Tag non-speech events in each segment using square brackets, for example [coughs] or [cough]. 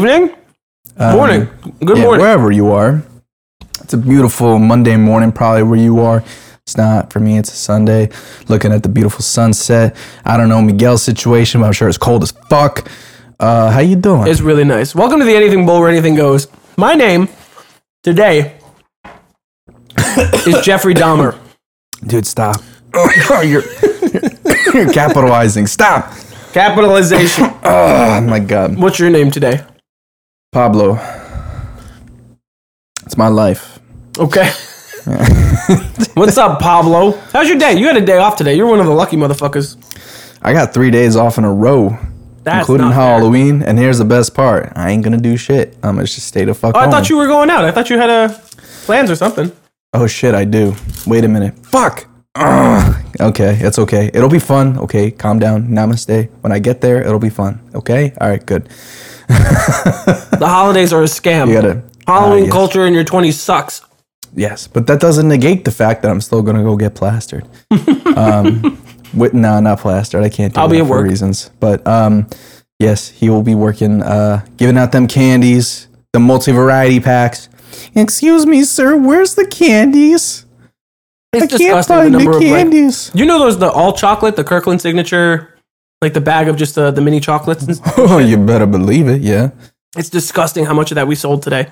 Hello. Hello. Good evening. morning. Good Um, Yeah, morning. wherever you are. It's a beautiful Monday morning, probably where you are. It's not for me. It's a Sunday. Looking at the beautiful sunset. I don't know Miguel's situation, but I'm sure it's cold as fuck. Uh, how you doing? It's really nice. Welcome to the Anything Bowl where anything goes. My name today is Jeffrey Dahmer. Dude, stop. [laughs] you're, you're capitalizing. Stop. Capitalization. [coughs] Oh my god. What's your name today? Pablo. It's my life. Okay. [laughs] What's up, Pablo? How's your day? You had a day off today. You're one of the lucky motherfuckers. I got three days off in a row, That's including. Halloween. And here's the best part: I ain't gonna do shit. I'm gonna just stay the fuck Oh, I home. thought you were going out. I thought you had uh, plans or something. Oh shit, I do. Wait a minute. Fuck. Ugh. Okay, it's okay. It'll be fun. Okay, calm down. Namaste. When I get there, it'll be fun. Okay. All right. Good. [laughs] The holidays are a scam. You gotta. Halloween Ah, yes. culture in your 20s sucks. Yes, but that doesn't negate the fact that I'm still gonna go get plastered. [laughs] um, with nah, not plastered. I can't do I'll be at for work. reasons. But um, yes, he will be working, uh, giving out them candies, the multi variety packs. Excuse me, sir. Where's the candies? It's I can't the find the number of like candies. You know those the all chocolate, the Kirkland signature, like the bag of just the, the mini chocolates. And [laughs] stuff? [laughs] oh, you better believe it. Yeah. it's disgusting how much of that we sold today.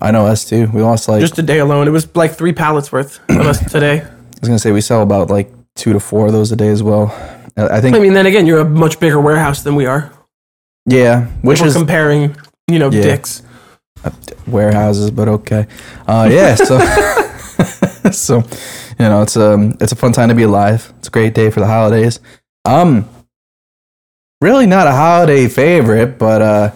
I know us too. We lost like Just today alone, it was like three pallets worth of us [coughs] today. I was gonna say we sell about like two to four of those a day as well. Uh, I think I mean, then again, you're a much bigger warehouse than we are. yeah, which We're is comparing, you know, Yeah. dicks. warehouses, but okay. Uh, yeah, so [laughs] so you know it's um it's a fun time to be alive. It's a great day for the holidays. Um, really not a holiday favorite, but uh,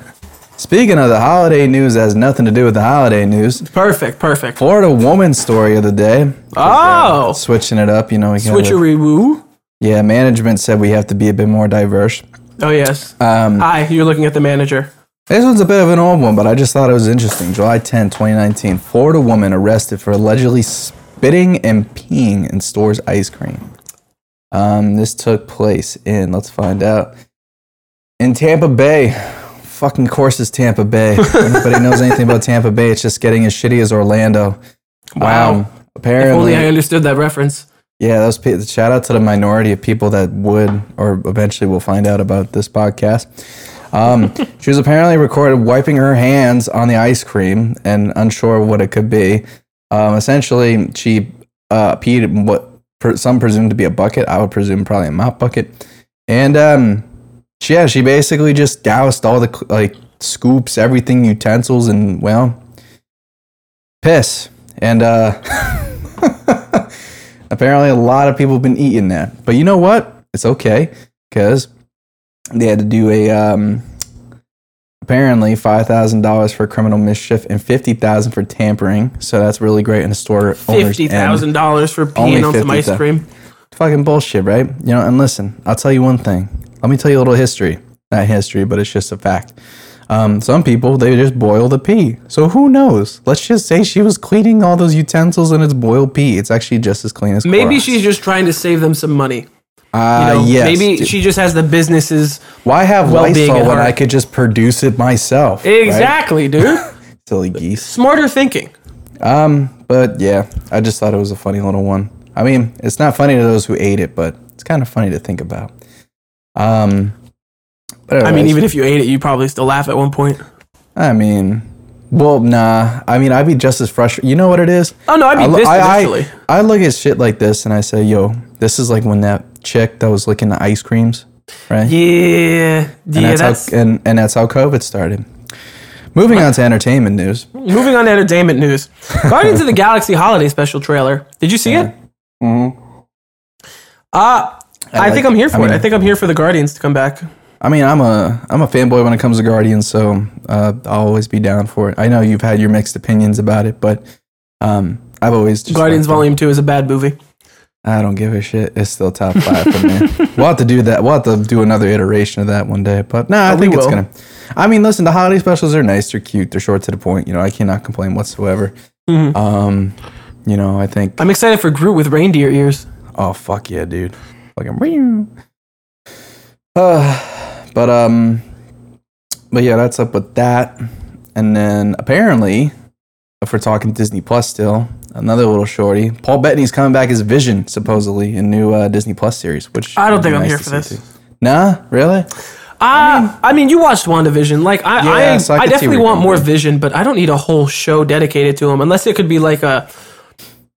speaking of the holiday news, has nothing to do with the holiday news. Perfect, perfect. Florida woman story of the day. Oh, Switching it up, you know. We switcheroo woo. Yeah, management said we have to be a bit more diverse. Oh yes. Um, Hi, you're looking at the manager. This one's a bit of an old one, but I just thought it was interesting. July 10, 2019. Florida woman arrested for allegedly spitting and peeing in store's ice cream. Um, this took place in, let's find out, in Tampa Bay. Fucking course is Tampa Bay. If Anybody knows anything about Tampa Bay? It's just getting as shitty as Orlando. Wow. Um, If apparently, only I understood that reference. yeah, those pe- shout out to the minority of people that would or eventually will find out about this podcast. Um, [laughs] she was apparently recorded wiping her hands on the ice cream and unsure what it could be. Um, essentially, she uh, peed in what per, some presume to be a bucket. I would presume probably a mop bucket. And um, she- yeah, she basically just doused all the like scoops, everything, utensils, and well, piss. And uh, [laughs] apparently, a lot of people have been eating that. But you know what? It's okay because they had to do a um, apparently five thousand dollars for criminal mischief and fifty thousand for tampering. So that's really great in the store. Fifty thousand dollars for peeing on some ice cream. Fucking bullshit, right? You know. And listen, I'll tell you one thing. Let me tell you a little history. Not history, but it's just a fact. Um, some people they just boil the pee. So who knows? Let's just say she was cleaning all those utensils and it's boiled pee. It's actually just as clean as Maybe Clorox. she's just trying to save them some money. Uh, You know, yes. maybe dude. she just has the businesses. Why have well-being Lysol when. I could just produce it myself? right? Exactly, dude. [laughs] Silly geese. Smarter thinking. Um, but yeah, I just thought it was a funny little one. I mean, it's not funny to those who ate it, but it's kind of funny to think about. Um, but I mean, even if you ate it, you probably still laugh at one point. I mean, well, nah. I mean, I'd be just as frustrated. You know what it is? Oh no, I'd be I, pissed I, eventually. I, I look at shit like this and I say, yo, this is like when that chick that was licking the ice creams, right? yeah, and yeah. that's, That's, how and, and that's how COVID started. Moving on to entertainment news. moving on to entertainment news. [laughs] Guardians of the Galaxy holiday special trailer. Did you see it? Uh I, like think I'm here for I mean- it. I think I'm here for the Guardians to come back. I mean, I'm a I'm a fanboy when it comes to Guardians, so uh, I'll always be down for it. I know you've had your mixed opinions about it, but um, I've always just Guardians. Volume Two is a bad movie. I don't give a shit. It's still top [laughs] five for me. we'll have to do that. We'll have to do another iteration of that one day. But no, I Oh, think it's gonna. I mean, listen, the holiday specials are nice. They're cute. They're short to the point. You know, I cannot complain whatsoever. Mhm. Um, you know, I think. I'm excited for Groot with reindeer ears. Oh fuck yeah, dude! Fucking. Uh, but um, but yeah, that's up with that. And then apparently, if we're talking Disney Plus still, another little shorty, Paul Bettany's coming back as Vision supposedly in new uh, Disney Plus series. Which I don't think I'm nice here for this. too. Nah, really? Uh, I mean, you watched WandaVision. Like, I, Yeah, I, so I I, definitely want more with. Vision, but I don't need a whole show dedicated to him, unless it could be like a.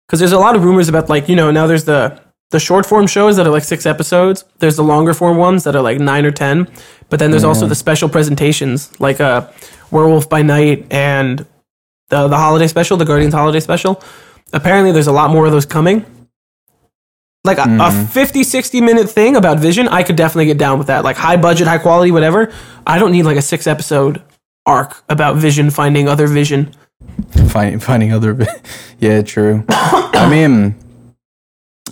Because there's a lot of rumors about like you know now there's the the short form shows that are like six episodes. There's the longer form ones that are like nine or ten, but then there's also the special presentations like uh, Werewolf by Night and the the holiday special, the Guardians holiday special. Apparently, there's a lot more of those coming. Like a, a Mm-hmm. 50, 60 minute thing about Vision, I could definitely get down with that. Like high budget, high quality, whatever. I don't need like a six episode arc about Vision finding other Vision. finding finding other [laughs] yeah true [coughs] i mean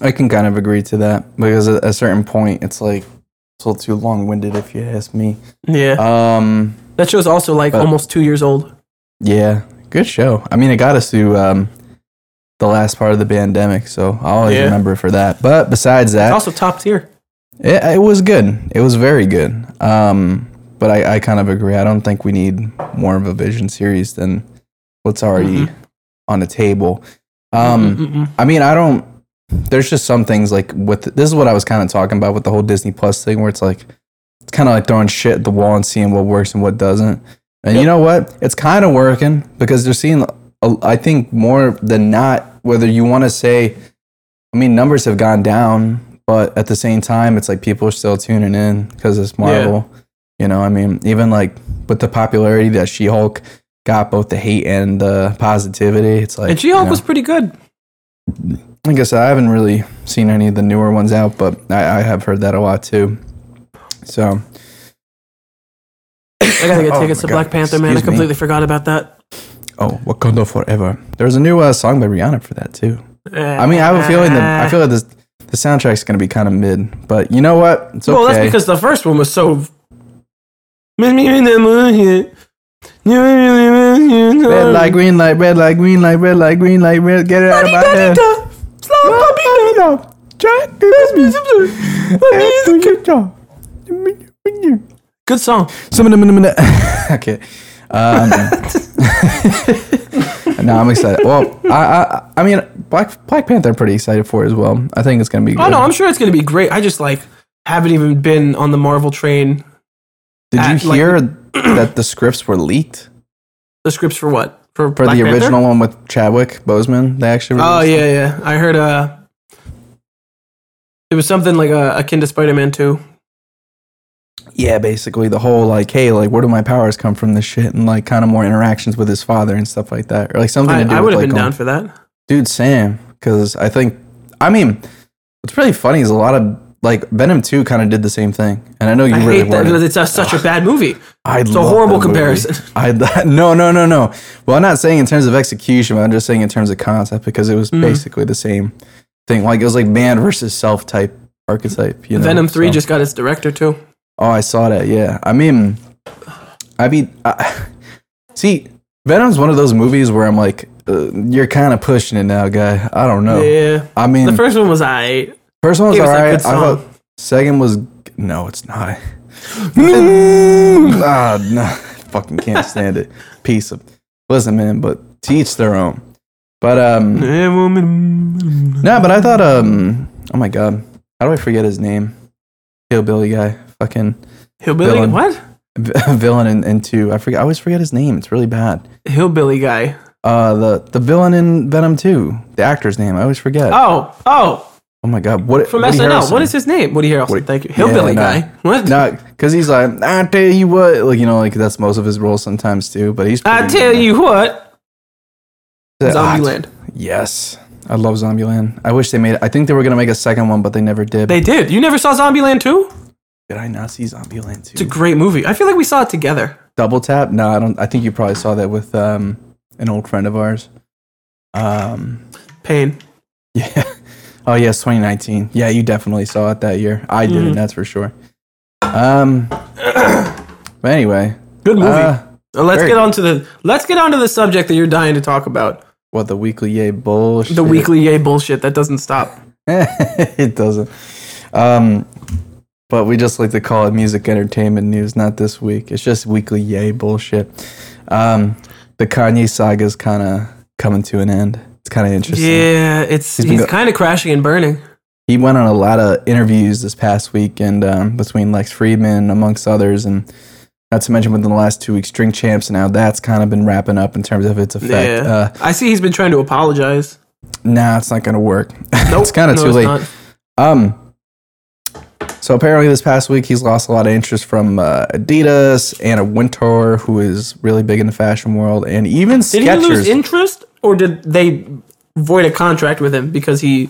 i can kind of agree to that because at a certain point it's like it's a little too long-winded if you ask me Yeah. um that show's also like but- almost two years old. yeah good show i mean it got us through um the last part of the pandemic so i'll always Yeah. remember for that but besides that It's also top tier. it, it was good it was very good um but I, I kind of agree i don't think we need more of a vision series than what's already on the table um. I mean, I don't. There's just some things like with this is what I was kind of talking about with the whole Disney Plus thing, where it's like it's kind of like throwing shit at the wall and seeing what works and what doesn't. And you know what? It's kind of working because they're seeing. I think more than not, whether you want to say, I mean, numbers have gone down, but at the same time, it's like people are still tuning in because it's Marvel. You know, I mean, even like with the popularity that She Hulk got, both the hate and the positivity, it's like And She Hulk you know, was pretty good. Like I said, I haven't really seen any of the newer ones out, but I, I have heard that a lot too. So I gotta get [coughs] Oh tickets to God. Black Panther, man. I Excuse me. completely forgot about that. Oh, Wakanda Forever. There's a new uh, song by Rihanna for that too. I mean, I have a feeling that I feel like this the soundtrack's gonna be kind of mid, but you know what? It's okay. Well, that's because the first one was so. red light, green light, red light, green light, red light, green light, red. Get it out of my head. Good song. [laughs] okay. Um, [laughs] no, I'm excited. Well, I, I, I mean, Black Black Panther, I'm pretty excited for as well. I think it's gonna be. Good. Oh no, I'm sure it's gonna be great. I just like haven't even been on the Marvel train. Did at, you like- hear [clears throat] that the scripts were leaked The scripts for what? For, for the Panther? original one with Chadwick Boseman? They actually. Oh yeah, yeah. I heard uh it was something like uh, akin to Spider-Man 2. Yeah, basically the whole like, hey, like, where do my powers come from? This shit, and like, kind of more interactions with his father and stuff like that, or like something I, to do I would have like, been um, down for that. dude Sam, because I think, I mean, what's really funny is a lot of like Venom Two kind of did the same thing, and I know you I really hate that because it's a, such a bad movie. [sighs] I It's a horrible comparison. [laughs] I [laughs] no no no no. Well, I'm not saying in terms of execution, but I'm just saying in terms of concept because it was Mm. basically the same thing. Like it was like man versus self type archetype. You know, Venom 3 so- just got its director too. Oh, I saw that. Yeah, I mean, I mean, I, [laughs] see, Venom's one of those movies where I'm like, uh, you're kind of pushing it now, guy. I don't know. Yeah. I mean, The first one was I. first one was was alright. I thought second was no, it's not. [laughs] ah, no, fucking can't stand it. Piece of listen, man. But teach their own. But um, no, but I thought um, oh my god, how do I forget his name? Hillbilly guy, fucking Hillbilly Villain. what? [laughs] villain in, in two. I forget. I always forget his name. It's really bad. Hillbilly guy. Uh, the the villain in Venom two. The actor's name. I always forget. Oh, Oh, oh, my god. What from Woody SNL. Harrelson. What is his name? Woody Harrelson. Woody- Thank you. Hillbilly no. guy. What? No, because he's like, I tell you what, like you know, like that's most of his roles sometimes too. But he's. I tell good. you what. Ah, Zombieland. Yes, I love Zombieland. I wish they made. I think they were gonna make a second one, but they never did. They did. You never saw Zombieland 2? did I not see Zombieland too? It's a great movie. I feel like we saw it together. Double tap? No, I don't. I think you probably saw that with um an old friend of ours. Um. Pain. [laughs] Yeah. Oh yes, 2019. Yeah, you definitely saw it that year. I did Mm-hmm. that's for sure. Um. [clears throat] But anyway, Good movie. uh, Uh, let's get on to the let's get on to the subject that you're dying to talk about. what the weekly yay bullshit? The weekly yay bullshit that doesn't stop. [laughs] it doesn't. Um. but we just like to call it music entertainment news, not this week. It's just weekly yay bullshit. Um, the Kanye saga is kind of coming to an end. Kind of interesting. Yeah, it's He's he's, go- kind of crashing and burning. He went on a lot of interviews this past week, and um, between Lex Fridman amongst others, and not to mention within the last two weeks, Drink Champs. And now that's kind of been wrapping up in terms of its effect. Yeah, Uh, I see he's been trying to apologize. nah, it's not gonna work. [laughs] Nope, it's kind of no, too late. not. Um. So apparently, this past week he's lost a lot of interest from uh, Adidas, Anna Wintour, who is really big in the fashion world, and even Did he lose interest, or did they void a contract with him because he?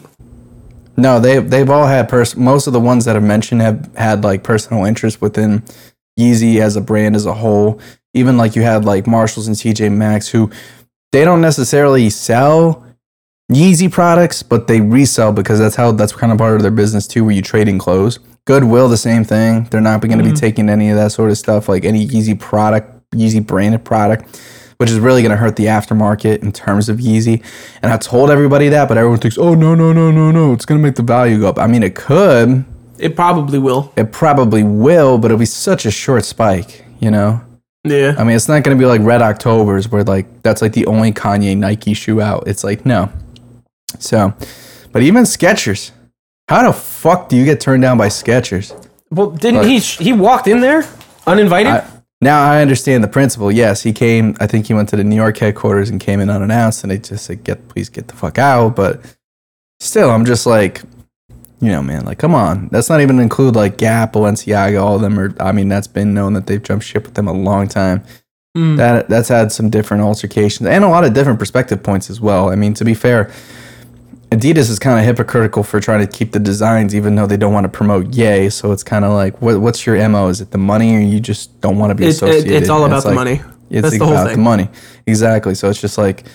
no, they they've all had pers- most of the ones that are mentioned have had like personal interest within Yeezy as a brand as a whole. Even like you had like Marshalls and TJ Maxx, who they don't necessarily sell Yeezy products, but they resell because that's how that's kind of part of their business too, where you trade in clothes. Goodwill, the same thing. They're not going to be mm-hmm. taking any of that sort of stuff, like any Yeezy product, Yeezy branded product, which is really going to hurt the aftermarket in terms of Yeezy. And I told everybody that, but everyone thinks, oh no no no no no, it's going to make the value go up. I mean, it could, It probably will. it probably will, but it'll be such a short spike, you know. Yeah. I mean, it's not going to be like Red Octobers where like that's like the only Kanye Nike shoe out. It's like no. So, but even Skechers, how the fuck do you get turned down by Skechers? Well, didn't But- he? He walked in there uninvited. I, now I understand the principle. Yes, he came. I think he went to the New York headquarters and came in unannounced, and they just said, "Get, please get the fuck out." But still, I'm just like, you know, man, like, come on. That's not even include like Gap, Balenciaga, all of them are. I mean, that's been known that they've jumped ship with them a long time. Mm. That that's had some different altercations and a lot of different perspective points as well. I mean, to be fair, Adidas is kind of hypocritical for trying to keep the designs, even though they don't want to promote Yay. So it's kind of like, what, what's your mo? Is it the money, or you just don't want to be It- it- associated? it's all about the like- money. It's That's the about thing. the money, exactly. So it's just like,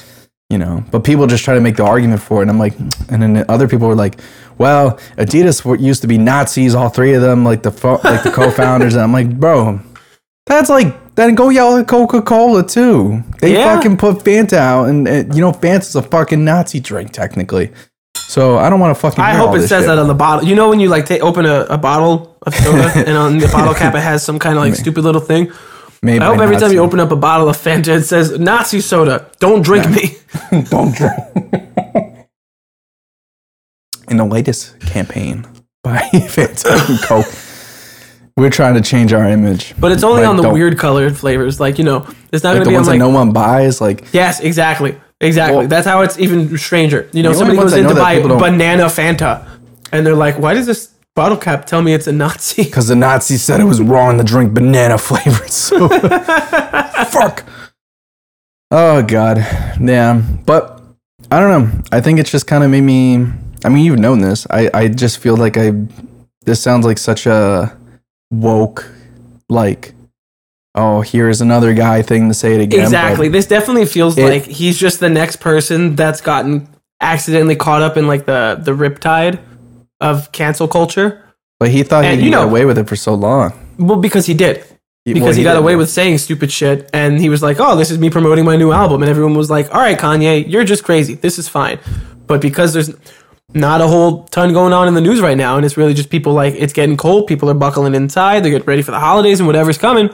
you know, but people just try to make the argument for it, and I'm like, and then other people were like, well, Adidas were, used to be Nazis, all three of them, like the fo- like the [laughs] co-founders, and I'm like, bro, that's like then go yell at Coca Cola too. They Yeah. fucking put Fanta out, and, and you know Fanta's a fucking Nazi drink technically. So I don't want to fucking. I hope it says shit. that on the bottle. You know when you like ta open a, a bottle of soda [laughs] and on the bottle cap it has some kind of like stupid little thing. Made I hope by every time you open up a bottle of Fanta it says Nazi soda. Don't drink me. [laughs] [laughs] don't drink. In the latest campaign by Fanta and Coke, we're trying to change our image. But it's only Like, on the weird colored flavors. Like you know, it's not like gonna the be on ones like that no one buys. Like yes, exactly, exactly. Well- That's how it's even stranger. You know, somebody goes in to buy banana Fanta, and they're like, "Why does this bottle cap tell me it's a Nazi?" [laughs] because the Nazi said it was wrong to drink banana [laughs] flavored soda. [laughs] Fuck. Oh god, yeah. But I don't know. I think it's just kind of made me. I mean, you've known this. I I just feel like I. This sounds like such a woke, like, oh, here's another guy thing to say it again. Exactly. This definitely feels It- like he's just the next person that's gotten accidentally caught up in like the the riptide of cancel culture. But he thought he And, could you know- away with it for so long. Well, because he did. He- Because well, he, got did. away with saying stupid shit, and he was like, "Oh, this is me promoting my new album," and everyone was like, "All right, Kanye, you're just crazy. This is fine." But because there's not a whole ton going on in the news right now, and it's really just people like it's getting cold, people are buckling inside, they're getting ready for the holidays and whatever's coming.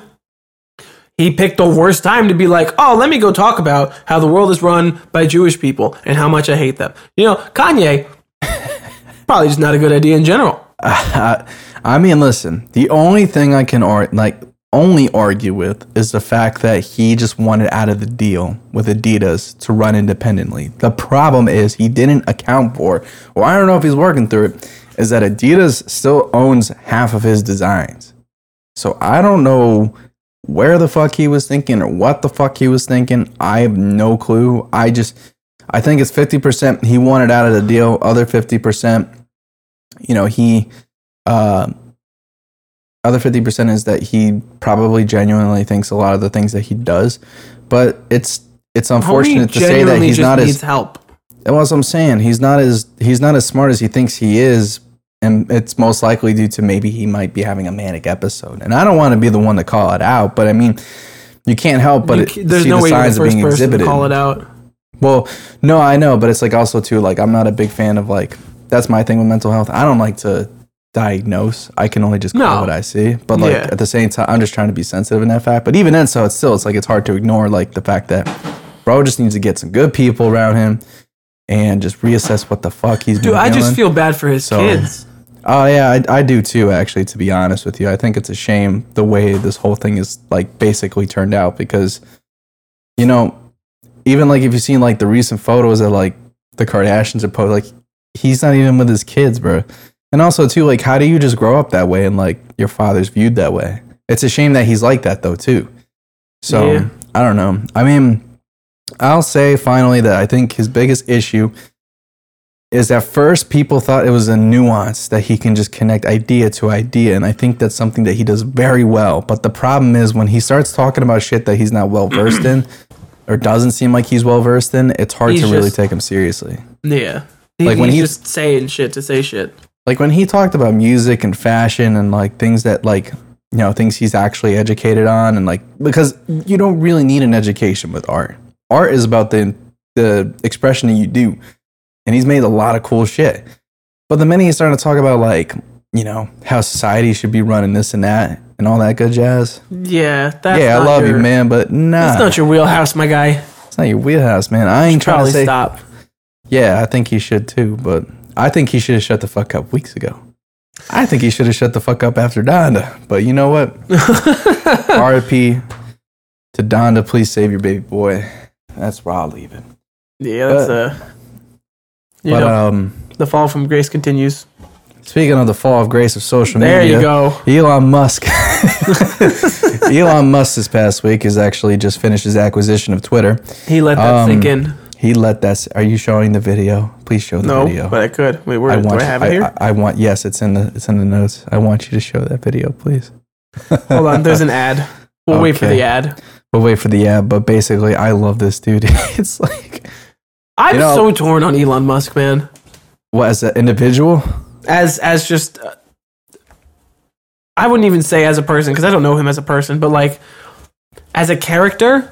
He picked the worst time to be like, "Oh, let me go talk about how the world is run by Jewish people and how much I hate them." You know, Kanye [laughs] probably just not a good idea in general. [laughs] I mean, listen. The only thing I can ar- like only argue with is the fact that he just wanted out of the deal with Adidas to run independently. The problem is he didn't account for, or I don't know if he's working through it, is that Adidas still owns half of his designs. So I don't know where the fuck he was thinking or what the fuck he was thinking. I have no clue. I just I think it's 50% he wanted out of the deal, other 50% you know, he uh, other 50% is that he probably genuinely thinks a lot of the things that he does, but it's it's unfortunate to say that he's not needs as help. and what I'm saying, he's not as he's not as smart as he thinks he is, and it's most likely due to maybe he might be having a manic episode. And I don't want to be the one to call it out, but I mean, you can't help but You it, ca- there's see no the way the signs of first being exhibited. call it out. Well, no, I know, but it's like also too like I'm not a big fan of like that's my thing with mental health. I don't like to diagnose. I can only just call No. what I see. But like Yeah. at the same time, I'm just trying to be sensitive in that fact. But even then, so it's still it's like it's hard to ignore like the fact that bro just needs to get some good people around him and just reassess what the fuck he's doing. Dude, I just feel bad for his So- kids. Oh yeah, I, I do too. Actually, to be honest with you, I think it's a shame the way this whole thing is like basically turned out because, you know, even like if you've seen like the recent photos that like the Kardashians have posted, like he's not even with his kids, bro. And also too, like how do you just grow up that way and like your father's viewed that way? It's a shame that he's like that though too. So Yeah. I don't know. I mean, I'll say finally that I think his biggest issue is at first people thought it was a nuance that he can just connect idea to idea and i think that's something that he does very well but the problem is when he starts talking about shit that he's not well versed in [clears throat] or doesn't seem like he's well versed in it's hard He's to really take him seriously Yeah. He, Like when he's he- just saying shit to say shit. like when he talked about music and fashion and like things that like you know things he's actually educated on and like because you don't really need an education with art art is about the the expression that you do and he's made a lot of cool shit but the minute he's starting to talk about like you know how society should be running this and that and all that good jazz Yeah, that's yeah i love your, you man but nah That's not your wheelhouse, my guy. it's not your wheelhouse man i ain't trying to say stop. yeah i think he should too but i think he should have shut the fuck up weeks ago I think he should have shut the fuck up after Donda. But you know what? [laughs] RIP to Donda. Please save your baby boy. That's where I'll leave it. Yeah, that's But- uh. You but know, um, the fall from grace continues. speaking of the fall of grace of social There media, there you go. Elon Musk. [laughs] [laughs] Elon Musk this past week has actually just finished his acquisition of Twitter. He let that Um, sink in. He let that. Are you showing the video? Please show the No, video. No, but I could. Wait, where I do want. I have I, it here? I, I want. Yes, it's in the. It's in the notes. I want you to show that video, please. Hold on, there's an [laughs] ad. We'll wait for the ad. We'll wait for the ad, but basically, I love this dude. it's like, I'm You know- so torn on Elon Musk, man. what as an individual? As as just, uh, I wouldn't even say as a person because I don't know him as a person, but like as a character,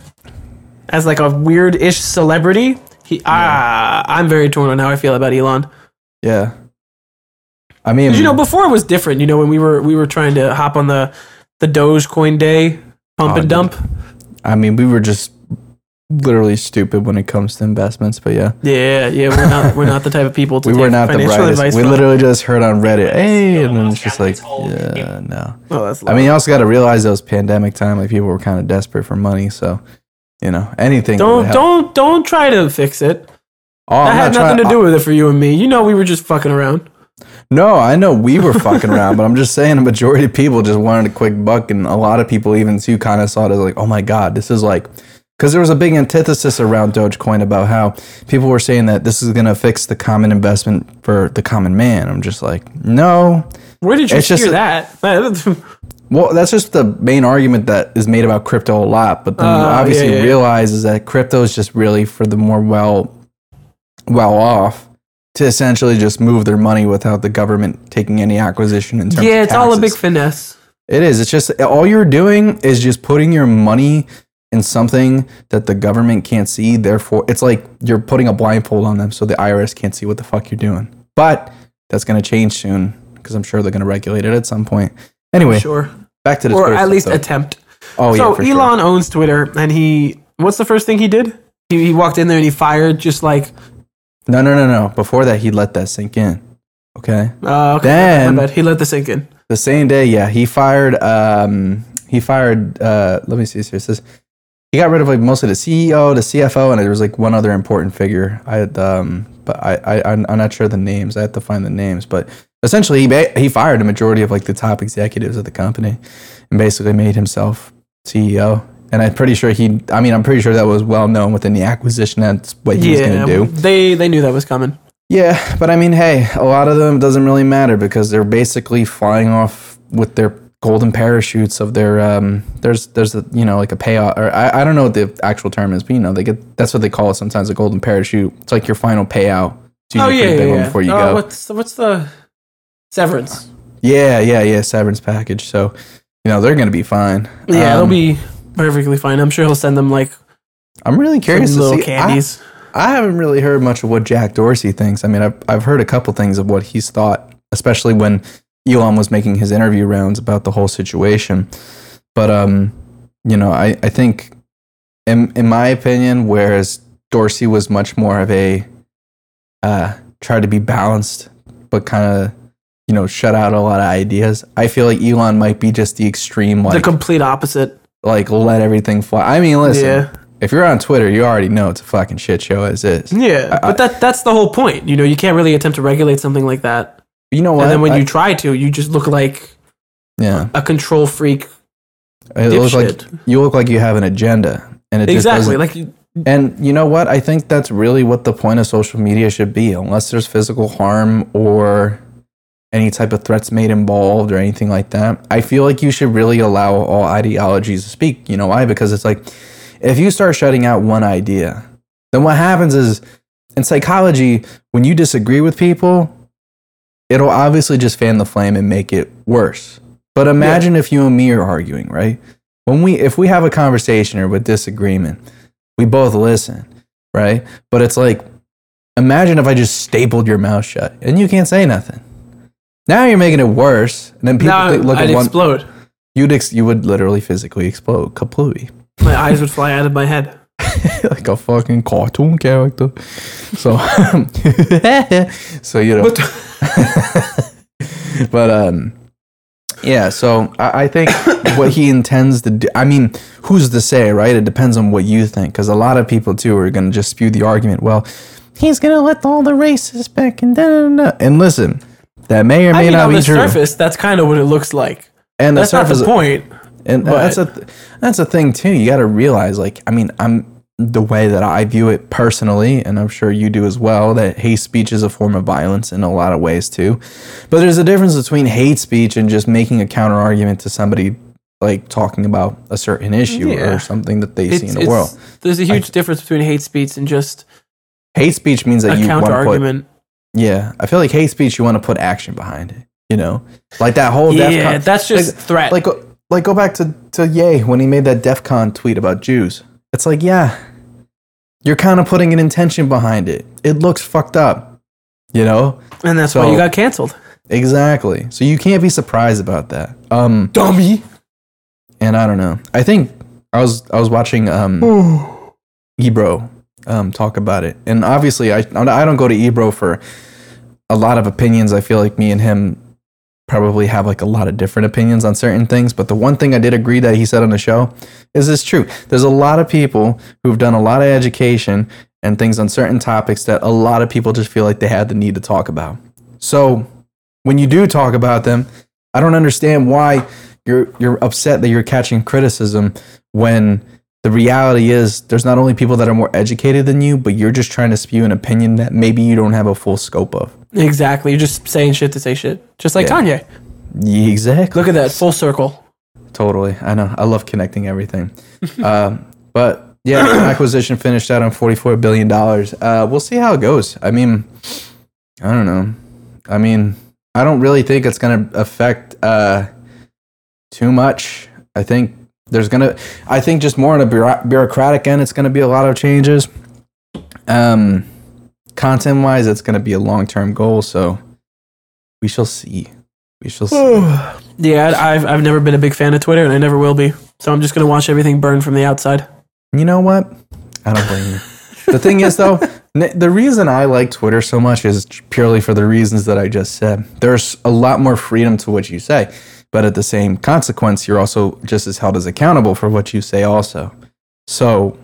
as like a weird-ish celebrity. He, ah, I'm very torn on how I feel about Elon. Yeah. I mean, you know, before it was different. You know, when we were we were trying to hop on the the Dogecoin day pump Oh, and dump. I mean, we were just literally stupid when it comes to investments, but yeah, Yeah, yeah, we're not we're not the type of people to [laughs] we take were not the brightest. advice We literally just heard on Reddit, hey, and then it's just like, yeah, no. Oh, that's I mean, you also got to realize it was pandemic time. Like people were kind of desperate for money, so you know, anything. don't don't don't try to fix it. Oh, That I'm had not nothing trying- to do with it for you and me. You know, we were just fucking around. No, I know we were fucking around, but I'm just saying a majority of people just wanted a quick buck, and a lot of people even too kind of saw it as like, oh my god, this is like, because there was a big antithesis around Dogecoin about how people were saying that this is gonna fix the common investment for the common man. I'm just like, no. Where did you It's just hear a- that? [laughs] Well, that's just the main argument that is made about crypto a lot, but then you Oh, obviously yeah, yeah. realize is that crypto is just really for the more well, well off. To essentially just move their money without the government taking any acquisition in terms yeah, it's all a big finesse. It is. It's just all you're doing is just putting your money in something that the government can't see. Therefore, it's like you're putting a blindfold on them so the IRS can't see what the fuck you're doing. But that's going to change soon because I'm sure they're going to regulate it at some point. Anyway, Sure, back to the or at least attempt. Oh so yeah, sure. Elon owns Twitter, and he what's the first thing he did? He, he walked in there and he fired just like No, no, no, no. Before that, he let that sink in. Okay. uh, okay, Then- he let the sink in. The same day, yeah, he fired. Um, he fired. Uh, let me see. Here it says he got rid of like most of the CEO, the CFO, and there was like one other important figure. I had, um, but I, I, I'm I'm not sure the names. I have to find the names, but essentially, he ba- he fired a majority of like the top executives of the company, and basically made himself CEO. And I'm pretty sure he. I mean, I'm pretty sure that was well known within the acquisition. That's what he was going to do. they they knew that was coming. Yeah, but I mean, hey, a lot of them doesn't really matter because they're basically flying off with their golden parachutes of their um. There's there's a you know like a payout or I, I don't know what the actual term is, but you know they get that's what they call it sometimes a golden parachute. It's like your final payout. It's Oh yeah, yeah, yeah. before you Oh, go. What's what's the severance? Yeah, yeah, yeah. Severance package. So you know they're gonna be fine. Yeah, they'll Um, be perfectly fine. I'm sure he'll send them like I'm really curious little see. I- candies. I haven't really heard much of what Jack Dorsey thinks. I mean, I've, I've heard a couple things of what he's thought, especially when Elon was making his interview rounds about the whole situation. But um, you know, I I think in in my opinion, whereas Dorsey was much more of a uh try to be balanced, but kind of you know shut out a lot of ideas. I feel like Elon might be just the extreme, like the complete opposite. like let everything fly. I mean, listen, Yeah. if you're on Twitter, you already know it's a fucking shit show as is. Yeah, but that that's the whole point. You know, you can't really attempt to regulate something like that. You know what? And then when I- you try to, you just look like yeah, a control freak. it looks like you look like you have an agenda, and it Exactly. Like you- And you know what? I think that's really what the point of social media should be, unless there's physical harm or any type of threats made involved or anything like that. I feel like you should really allow all ideologies to speak. You know why? Because it's like if you start shutting out one idea, then what happens is in psychology, when you disagree with people, it'll obviously just fan the flame and make it worse. But imagine if you and me are arguing, right? When we if we have a conversation or with disagreement, we both listen, right? But it's like, imagine if I just stapled your mouth shut and you can't say nothing. Now you're making it worse, and then people think, look I'd at one. explode. You'd ex- you would literally physically explode, completely, My eyes would fly out of my head. [laughs] like a fucking cartoon character. So, [laughs] so you know, [laughs] but um, yeah. So I, I think [coughs] what he intends to do. I mean, who's to say, right? It depends on what you think, because a lot of people too are going to just spew the argument. Well, he's going to let all the racists back and da, da, da. and listen. That may or may I mean, not on be the true. surface, that's kind of what it looks like. and the That's not the point. and but- that's a th- that's a thing too. You got to realize, like, I mean, I'm the way that I view it personally, and I'm sure you do as well. That hate speech is a form of violence in a lot of ways too. But there's a difference between hate speech and just making a counter argument to somebody like talking about a certain issue Yeah. or something that they see in the world. There's a huge difference between hate speech and just Hate speech means that you want counter to put argument. yeah. I feel like hate speech you want to put action behind it. You know, like that whole Yeah, DEFCON- that's just threat. like go- like go back to to Ye when he made that DEF CON tweet about Jews. It's like, yeah, you're kind of putting an intention behind it. It looks fucked up, you know. and that's why you got canceled. Exactly. So you can't be surprised about that. Um, Dummy. and I don't know. I think I was I was watching um [sighs] Ebro um talk about it, and obviously I I don't go to Ebro for a lot of opinions. I feel like me and him probably have like a lot of different opinions on certain things. But the one thing I did agree that he said on the show is this true. There's a lot of people who've done a lot of education and things on certain topics that a lot of people just feel like they had the need to talk about. So when you do talk about them, I don't understand why you're you're upset that you're catching criticism when the reality is there's not only people that are more educated than you, but you're just trying to spew an opinion that maybe you don't have a full scope of. Exactly. You're just saying shit to say shit. Just like Yeah. Kanye. Yeah, Exactly. Look at that. Full circle. Totally. I know. I love connecting everything. [laughs] um, but yeah, [coughs] acquisition finished out on $44 billion. Uh, we'll see how it goes. I mean, I don't know. I mean, I don't really think it's going to affect uh, too much. I think there's going to, I think just more on a bureaucratic end, it's going to be a lot of changes. Um, content wise, it's going to be a long term goal. So we shall see. We shall see. Yeah, I- I've, I've never been a big fan of Twitter and I never will be. So I'm just going to watch everything burn from the outside. You know what? I don't blame you. The thing is, though, [laughs] the reason I like Twitter so much is purely for the reasons that I just said. There's a lot more freedom to what you say, but at the same consequence, you're also just as held as accountable for what you say, also. So,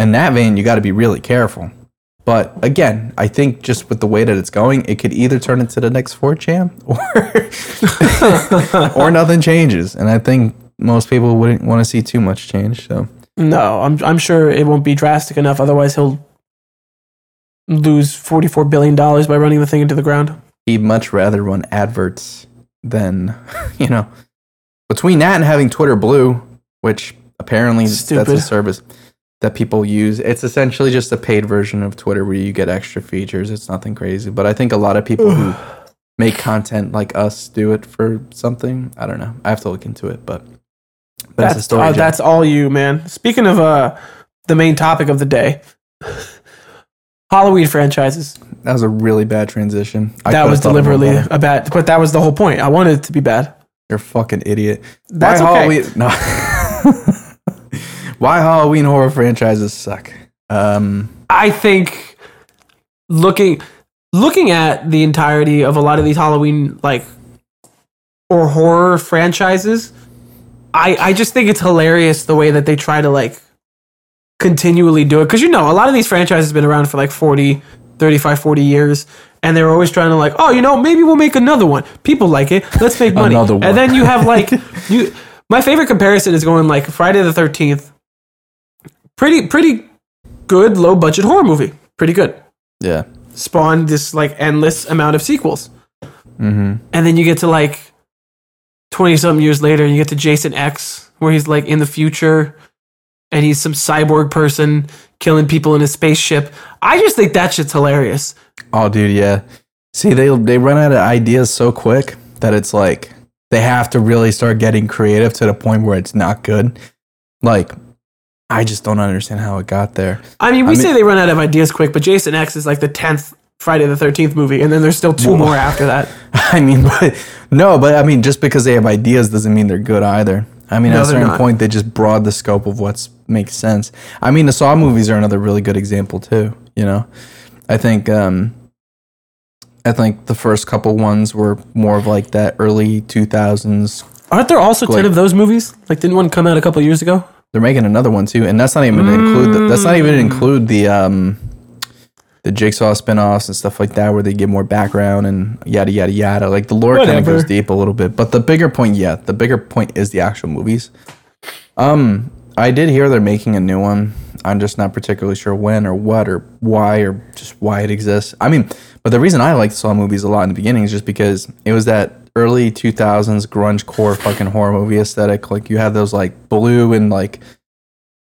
in that vein, you got to be really careful. But again, I think just with the way that it's going, it could either turn into the next 4chan [laughs] or, [laughs] or nothing changes. And I think most people wouldn't want to see too much change. So, No, I'm, I'm sure it won't be drastic enough. Otherwise, he'll lose $44 billion by running the thing into the ground. he'd much rather run adverts than, [laughs] you know, between that and having Twitter Blue, which apparently that's a [laughs] service that people use. It's essentially just a paid version of Twitter where you get extra features. It's nothing crazy, but I think a lot of people who [sighs] make content like us do it for something. I don't know. I have to look into it, but but That's, story. uh, that's all you, man. Speaking of uh, the main topic of the day [laughs] Halloween franchises. That was a really bad transition. I that was thought of one deliberately a bad, but that was the whole point. I wanted it to be bad. You're a fucking idiot. That's Why okay. Halloween? No. [laughs] Why Halloween horror franchises suck? Um, I think looking looking at the entirety of a lot of these Halloween like or horror franchises, I I just think it's hilarious the way that they try to like continually do it because you know a lot of these franchises have been around for like 40 35 40 years and they're always trying to like oh you know maybe we'll make another one people like it let's make money Another one. and then you have [laughs] like you my favorite comparison is going like friday the 13th pretty pretty good low budget horror movie pretty good yeah. spawned this like endless amount of sequels. Mm-hmm. And then you get to like 20 something years later, and you get to Jason X, where he's like in the future and he's some cyborg person killing people in a spaceship. I just think that shit's hilarious. Oh, dude, yeah. See, they they run out of ideas so quick that it's like they have to really start getting creative to the point where it's not good. Like, I just don't understand how it got there. I mean, we I mean- say they run out of ideas quick, but Jason X is like the 10th Friday the 13th movie, and then there's still two Whoa. more after that. [laughs] I mean, but no, but I mean, just because they have ideas doesn't mean they're good either. I mean, No, at a certain not. point, they just broad the scope of what makes sense. I mean, the Saw movies are another really good example too. You know, I think, um, I think the first couple ones were more of like that early two thousands. Aren't there also 10 of those movies? Like, didn't one come out a couple years ago? They're making another one too, and that's not even include. The, that's not even Mm. include the um, the jigsaw spin-offs and stuff like that, where they give more background and yada yada yada. Like the lore kind of goes deep a little bit, but the bigger point, yeah, the bigger point is the actual movies. Um, I did hear they're making a new one. I'm just not particularly sure when or what or why or just why it exists. I mean, but the reason I liked Saw movies a lot in the beginning is just because it was that early 2000s grunge core fucking horror movie aesthetic. Like you had those like blue and like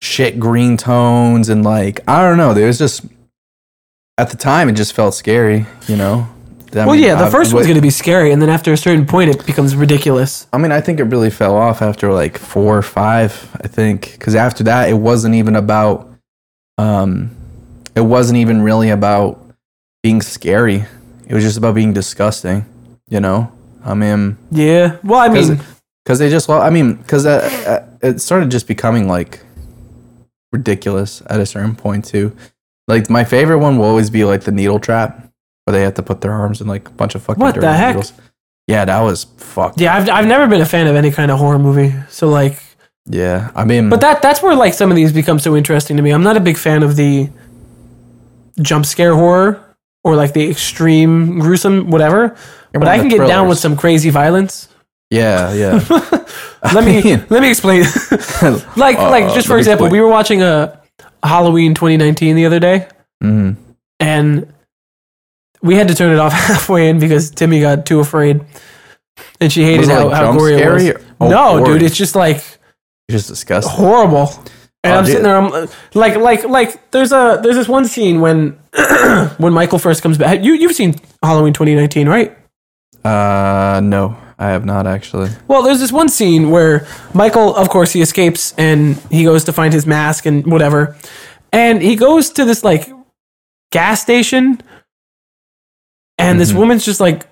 shit green tones and like I don't know. There was just at the time it just felt scary, you know. I well, mean, yeah, the I- first one's going to be scary, and then after a certain point, it becomes ridiculous. I mean, I think it really fell off after like four or five. I think because after that, it wasn't even about. Um, it wasn't even really about being scary. It was just about being disgusting. You know, I mean, Yeah. Well, I because mean, because they just. Well, I mean, because uh, uh, it started just becoming like ridiculous at a certain point too. Like my favorite one will always be like the needle trap, where they have to put their arms in like a bunch of fucking What the dirty heck? needles. Yeah, that was fucked. yeah, I've, I've never been a fan of any kind of horror movie. So, like, Yeah, I mean, but that that's where, like, some of these become so interesting to me. I'm not a big fan of the jump scare horror or, like, the extreme gruesome whatever. You're But more I can get down with thrillers. some crazy violence. Yeah, yeah. [laughs] Let me [laughs] mean- let me explain. [laughs] like Uh, like just for example, we were watching a Halloween 2019 the other day, hmm and we had to turn it off [laughs] halfway in because Timmy got too afraid, and she hated how, like, how gory it was. or- oh, no, gory. dude, it's just like It's just disgusting. horrible. And Oh, I'm dude. sitting there, I'm like, like, like. There's a there's this one scene when [clears throat] when Michael first comes back. You you've seen Halloween 2019, right? Uh, no, I have not actually. Well, there's this one scene where Michael, of course, he escapes and he goes to find his mask and whatever. And he goes to this like gas station and this Mhm. woman's just like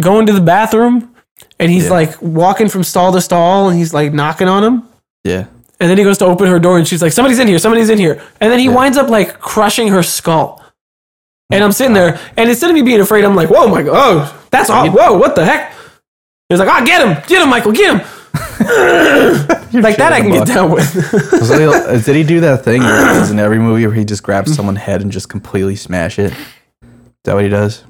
going to the bathroom and he's Yeah. like walking from stall to stall and he's like knocking on him. Yeah. And then he goes to open her door and she's like, somebody's in here, somebody's in here. And then he Yeah. winds up like crushing her skull. And I'm sitting there, and instead of me being afraid, I'm like, whoa, my God, oh, that's all. Whoa, what the heck? He's like, oh, get him, get him, Michael, get him. [laughs] like that, I can get down with. [laughs] Was he- [laughs] did he do that thing where he does in every movie where he just grabs someone's head and just completely smash it? Is that what he does?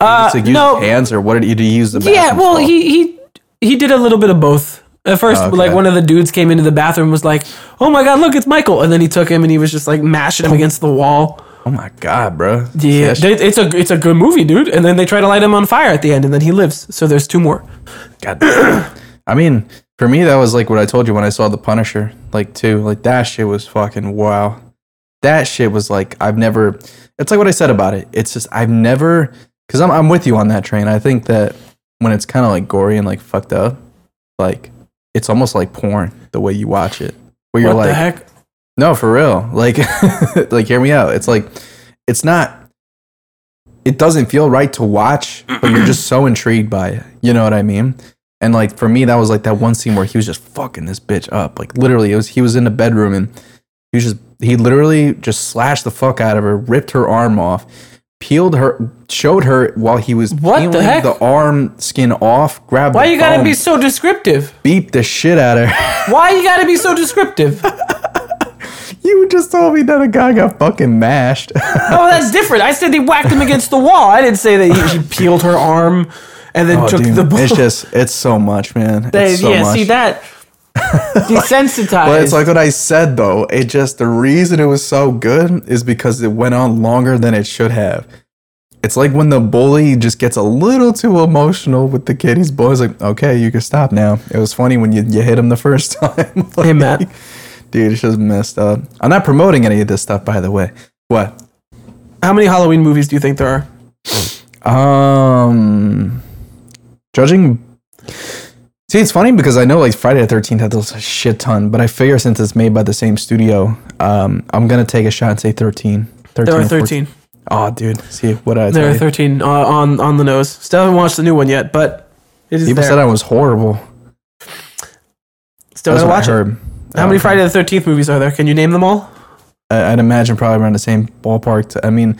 Uh, he use no, his hands or what did he, did he use the yeah, bathroom well, stall? he he he did a little bit of both. At first, Oh, okay. like one of the dudes came into the bathroom, was like, "Oh my god, look, it's Michael!" And then he took him and he was just like mashing him against the wall. Oh my god, bro. Yeah, they- it's a it's a good movie, dude. And then they try to light him on fire at the end, and then he lives. So there's two more. God. [clears throat] I mean, for me, that was like what I told you when I saw The Punisher, like, too. Like, that shit was fucking wow. That shit was like, I've never, it's like what I said about it. It's just, I've never, because I'm, I'm with you on that train. I think that when it's kind of like gory and like fucked up, like, it's almost like porn the way you watch it. Where you're what the like, heck? No, for real. Like, [laughs] like, hear me out. It's like, it's not, it doesn't feel right to watch, but you're just so intrigued by it. You know what I mean? And like for me, that was like that one scene where he was just fucking this bitch up. Like literally, it was he was in the bedroom and he was just he literally just slashed the fuck out of her, ripped her arm off, peeled her, showed her while he was What the peeling heck? arm skin off, grabbed Why the you gotta be so descriptive? beat the shit out of her. Why you gotta be so descriptive? [laughs] you just told me that a guy got fucking mashed. [laughs] Oh, that's different. I said they whacked him against the wall. I didn't say that he, he peeled her arm and then Oh, took dude, the ball. it's just it's so much, man. They- It's so yeah, much. see that [laughs] desensitized. But it's like what I said though. It just the reason it was so good is because it went on longer than it should have. It's like when the bully just gets a little too emotional with the kid. He's boys like, okay, you can stop now. It was funny when you, you hit him the first [laughs] time. Hey, Matt. Dude, it's just messed up. I'm not promoting any of this stuff, by the way. What? How many Halloween movies do you think there are? Um, judging. See, it's funny because I know like Friday the Thirteenth had those a shit ton, but I figure since it's made by the same studio, um, I'm gonna take a shot and say 13. 13 There are or 14. 13. Oh, dude, see what I There are 13 uh, on on the nose. Still haven't watched the new one yet, but it is People there. said I was horrible. Still That's gotta what I watch it. How many Friday the 13th movies are there? Can you name them all? I- I'd imagine probably around the same ballpark. To, I mean,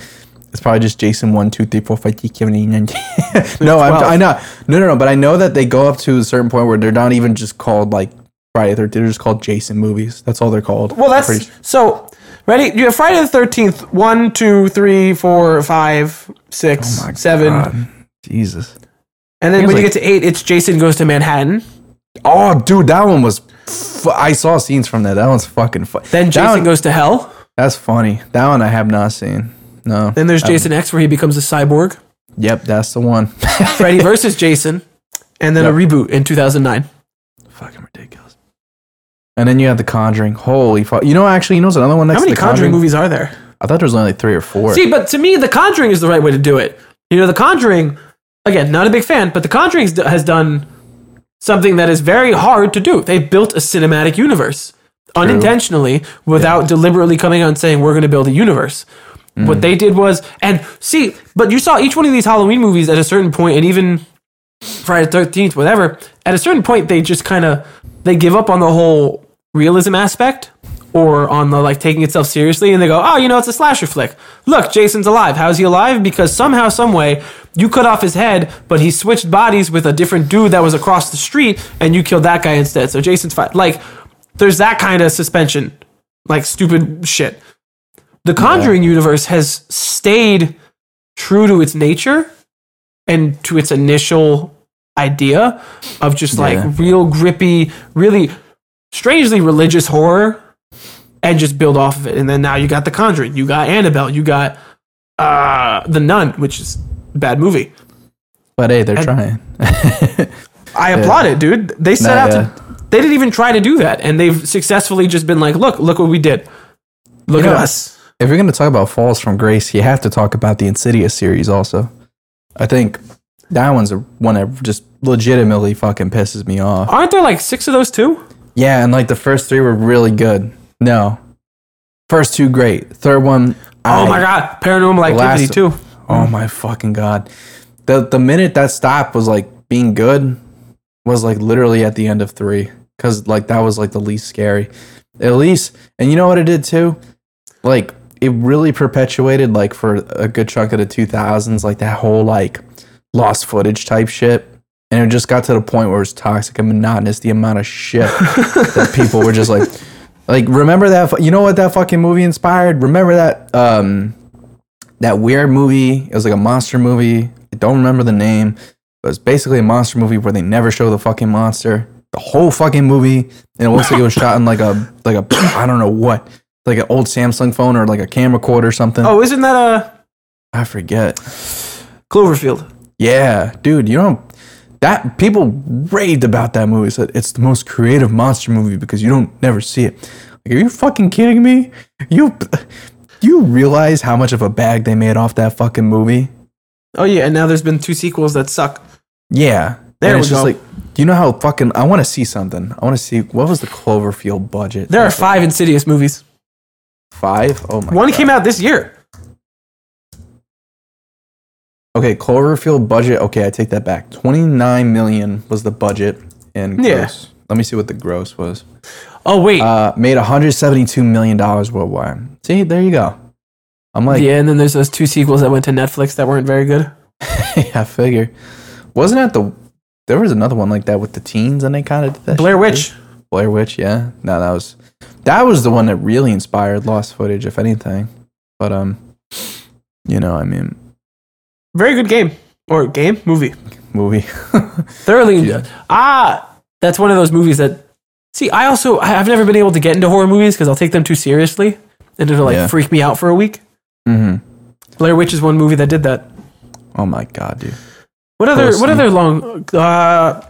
it's probably just Jason one, two, three, four, five, six, seven, eight, nine, ten. [laughs] No, I'm, I know. No, no, no. But I know that they go up to a certain point where they're not even just called like Friday the 13th. They're just called Jason movies. That's all they're called. Well, that's Pretty- so. Ready? You have Friday the 13th. One, two, three, four, five, six, Oh my seven. God. Jesus. And then when you like- get to eight, it's Jason Goes to Manhattan. Oh, dude, that one was. Fu- I saw scenes from that. That one's fucking fun. Then Jason one, Goes to Hell. That's funny. That one I have not seen. No. Then there's Jason X where he becomes a cyborg. Yep, that's the one. [laughs] Freddy versus Jason. And then a reboot in 2009. fucking ridiculous. And then you have The Conjuring. Holy fuck! You know, actually, you know, what's another one next How many to The Conjuring movies are there? I thought there was only like three or four. See, but to me, The Conjuring is the right way to do it. You know, The Conjuring, again, not a big fan, but The Conjuring has done something that is very hard to do. They've built a cinematic universe unintentionally without deliberately coming out and saying, we're going to build a universe. Mm. What they did was, and see, but you saw each one of these Halloween movies at a certain point, and even Friday the 13th, whatever, at a certain point, they just kind of, they give up on the whole realism aspect or on the like taking itself seriously and they go, oh, you know, it's a slasher flick. Look, Jason's alive. How's he alive? Because somehow, some way, you cut off his head, but he switched bodies with a different dude that was across the street and you killed that guy instead. So Jason's fine. Like, there's that kind of suspension, like stupid shit. The Conjuring universe has stayed true to its nature and to its initial idea of just like Yeah. real grippy, really strangely religious horror and just build off of it. And then now you got The Conjuring, you got Annabelle, you got uh The Nun, which is a bad movie. but hey, they're trying. I [laughs] applaud it, dude. They set Nah, out yeah. to they didn't even try to do that and they've successfully just been like, look, look what we did. Look You at know, us. If you're gonna talk about Falls from Grace, you have to talk about the Insidious series also. I think that one's a one that just legitimately fucking pisses me off. Aren't there like six of those too? Yeah, and like the first three were really good. No, first two great. Third one, Oh I- my god, Paranormal Activity last- too. Oh my fucking god. The the minute that stop was like being good was like literally at the end of 3 cuz like that was like the least scary. At least and you know what it did too? Like it really perpetuated like for a good chunk of the 2000s like that whole like lost footage type shit. And it just got to the point where it was toxic and monotonous the amount of shit that people were just like like remember that you know what that fucking movie inspired? Remember that um that weird movie. It was like a monster movie. I don't remember the name. But it's basically a monster movie where they never show the fucking monster. The whole fucking movie, and it looks like it was shot in like a like a [clears throat] I don't know what, like an old Samsung phone or like a camcorder or something. Oh, isn't that a I forget. Cloverfield? Yeah, dude, you know that people raved about that movie. Said it's the most creative monster movie because you don't never see it. Like, are you fucking kidding me? You do you realize how much of a bag they made off that fucking movie? Oh yeah, and now there's been two sequels that suck. Yeah. There and it's just go. like you know how fucking I want to see something. I want to see what was the Cloverfield budget? There are five Insidious movies. five. Oh my One God. came out this year. Okay, Cloverfield budget. Okay, I take that back. Twenty nine million was the budget, and Yeah. gross. Let me see what the gross was. Oh wait, Uh, made one hundred seventy two million dollars worldwide. See, there you go. I'm like, yeah, and then there's those two sequels that went to Netflix that weren't very good. [laughs] I figure. Wasn't that the? There was another one like that with the teens, and they kind of did that. Blair shit, Witch. too. Blair Witch, yeah. No, that was that was the one that really inspired Lost Footage, if anything. But um, you know, I mean, Very good game or game movie. movie. [laughs] Thoroughly. Ah, that's one of those movies that. See, I also I've never been able to get into horror movies because I'll take them too seriously, and it'll like Yeah. freak me out for a week. Mm hmm Blair Witch is one movie that did that. Oh my god, dude. What other Close what other long uh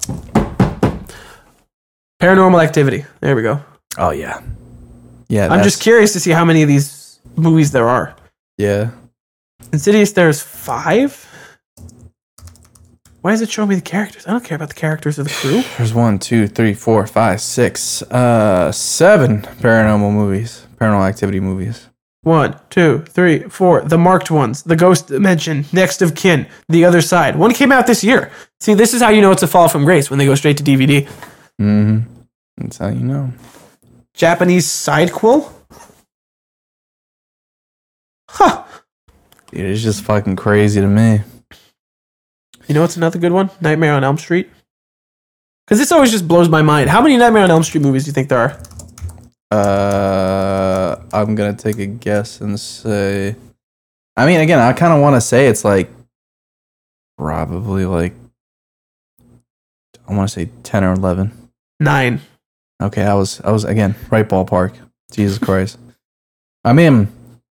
Paranormal Activity. There we go. Oh yeah, yeah. I'm just curious to see how many of these movies there are. yeah. Insidious there's 5? Why does it show me the characters? I don't care about the characters of the crew. [sighs] There's one, two, three, four, five, six, uh, seven paranormal movies, paranormal activity movies. One, two, three, four. The marked ones. The Ghost Dimension. Next of Kin. The Other Side. One came out this year. See, this is how you know it's a fall from grace when they go straight to DVD. Mm-hmm. That's how you know. Japanese sidequel? Huh. Dude, it's just fucking crazy to me. You know what's another good one? Nightmare on Elm Street. Because this always just blows my mind. How many Nightmare on Elm Street movies do you think there are? Uh, I'm gonna take a guess and say. I mean, again, I kind of want to say it's like probably like I want to say ten or eleven. Nine. Okay, I was I was again right ballpark. Jesus Christ. I mean,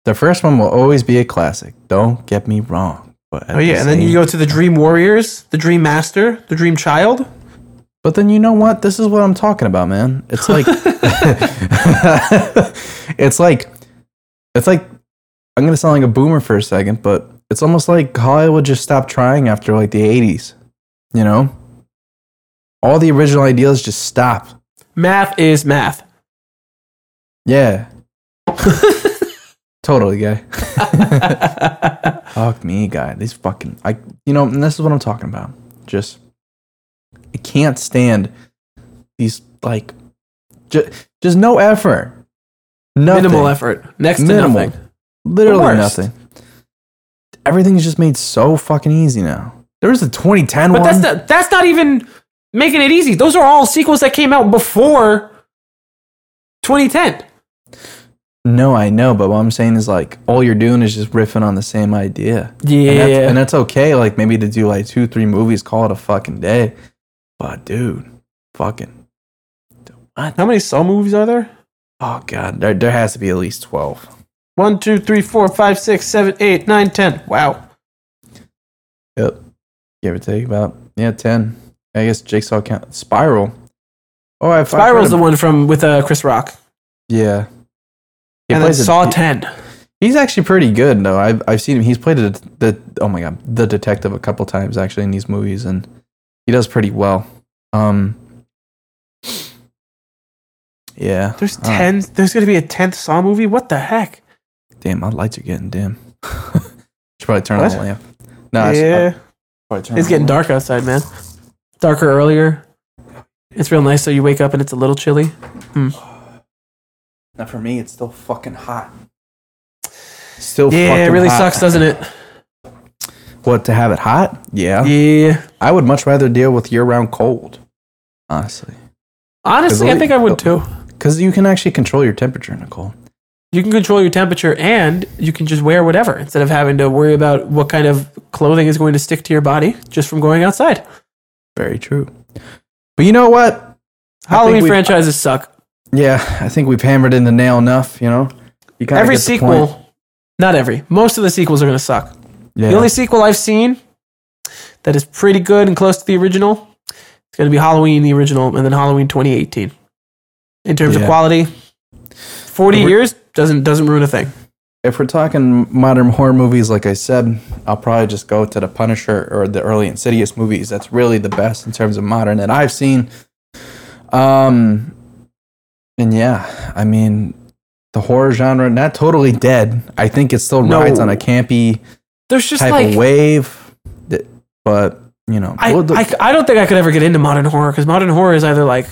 the first one will always be a classic. Don't get me wrong. But Oh the yeah, and then you go to the Dream Warriors, the Dream Master, the Dream Child. But then you know what? This is what I'm talking about, man. It's like [laughs] [laughs] it's like it's like I'm gonna sound like a boomer for a second, but it's almost like Hollywood just stopped trying after like the 80s. You know, all the original ideas just stopped. Math is math. Yeah, [laughs] totally, guy. [laughs] Fuck me, guy. These fucking I. You know, and this is what I'm talking about. Just I can't stand these like just just no effort. Nothing. Minimal effort. Next to Minimal. nothing. Literally nothing. Everything's just made so fucking easy now. There was a 2010 But one. that's not, that's not even making it easy. Those are all sequels that came out before 2010. No, I know, but what I'm saying is like all you're doing is just riffing on the same idea. Yeah. And that's, and that's okay, like maybe to do like two, three movies, call it a fucking day. But dude, fucking what? How many Saw movies are there? Oh god, there there has to be at least twelve. One, two, three, four, five, six, seven, eight, nine, ten. Wow. Yep. Give or take about yeah, ten. I guess Jigsaw count Spiral. Oh, I've I've heard Spiral's the one from with uh, Chris Rock. Yeah. He and then plays a- Saw 10. He's actually pretty good though. I've I've seen him. He's played the, the oh my god the detective a couple times actually in these movies, and he does pretty well. Um. Yeah. There's Uh, 10. There's going to be a 10th Saw movie? What the heck? damn, my lights are getting dim. [laughs] Should probably turn on the lamp. No, should- yeah. turn It's on getting lamp. dark outside, man. Darker earlier. It's real nice so you wake up and it's a little chilly. Now for me, it's still fucking hot. Still fucking hot. Yeah, it really hot. sucks, doesn't it? What to have it hot? Yeah. Yeah. I would much rather deal with year-round cold. Honestly, Honestly, I think I would too. because you can actually control your temperature in the cold. You can control your temperature and you can just wear whatever instead of having to worry about what kind of clothing is going to stick to your body just from going outside. Very true. But you know what? Halloween franchises suck. Yeah, I think we've hammered in the nail enough. You know, you Every get the point. sequel, not every, most of the sequels are going to suck. Yeah. The only sequel I've seen that is pretty good and close to the original, it's going to be Halloween, the original, and then Halloween 2018. In terms of quality, 40 years doesn't doesn't ruin a thing. if we're talking modern horror movies, like I said, I'll probably just go to the Punisher or the early Insidious movies. That's really the best in terms of modern that I've seen. Um, and yeah, I mean, the horror genre not totally dead. I think it still No. rides on a campy There's just type like of wave. but you know, I, the- I, I don't think I could ever get into modern horror because modern horror is either like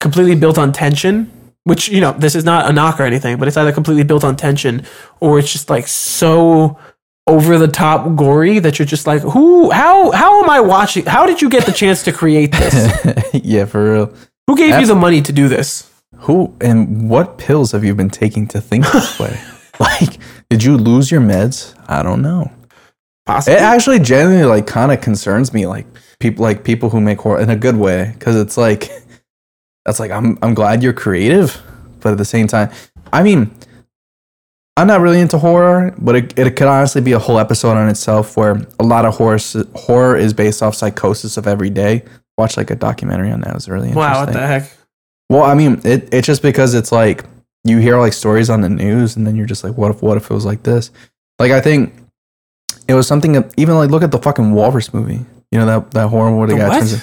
completely built on tension, which, you know, this is not a knock or anything, but it's either completely built on tension or it's just like so over the top gory that you're just like, who, how, how am I watching? How did you get the chance to create this? [laughs] yeah, for real. Who gave you the money to do this? Who and what pills have you been taking to think this way? [laughs] like, did you lose your meds? I don't know. Possibly. It actually genuinely like kind of concerns me, like people like people who make horror in a good way, because it's like [laughs] that's like I'm I'm glad you're creative, but at the same time, I mean, I'm not really into horror, but it it could honestly be a whole episode on itself where a lot of horror horror is based off psychosis of every day. Watch like a documentary on that. It was really interesting. wow, what the heck? Well, I mean, it, it's just because it's like you hear like stories on the news, and then you're just like, what if, what if it was like this? Like, I think it was something that even like look at the fucking Walrus movie. You know that that horror the, The guy what? turns. In,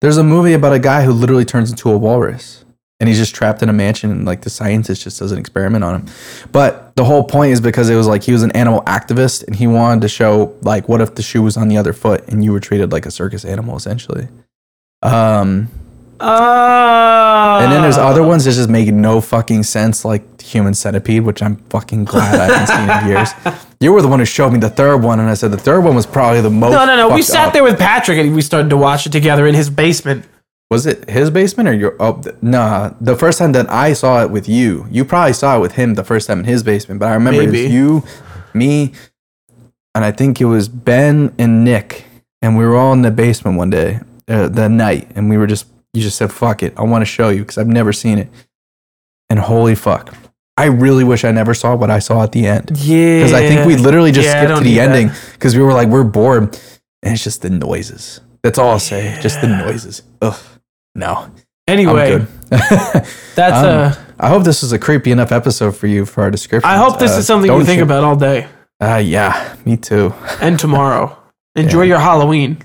there's a movie about a guy who literally turns into a walrus, and he's just trapped in a mansion, and like the scientist just does an experiment on him. But the whole point is because it was like he was an animal activist, and he wanted to show like what if the shoe was on the other foot, and you were treated like a circus animal essentially. Um, Uh, and then there's other ones that just make no fucking sense, like Human Centipede, which I'm fucking glad I haven't seen in years. [laughs] You were the one who showed me the third one, and I said the third one was probably the most. No, no, no. We sat up. there with Patrick and we started to watch it together in his basement. Was it his basement or your? Oh, nah. The first time that I saw it with you, you probably saw it with him the first time in his basement. But I remember it was you, me, and I think it was Ben and Nick, and we were all in the basement one day, uh, that night, and we were just. You just said, "Fuck it, I want to show you because I've never seen it." And holy fuck, I really wish I never saw what I saw at the end Yeah. because I think we literally just Yeah, skipped to the ending because we were like, we're bored, and it's just the noises. That's all I'll say. Just the noises. Ugh. No. Anyway, [laughs] that's Um, uh. I hope this is a creepy enough episode for you for our description. I hope this is something you think about all day Uh, yeah, me too. and tomorrow. [laughs] Enjoy Yeah. your Halloween.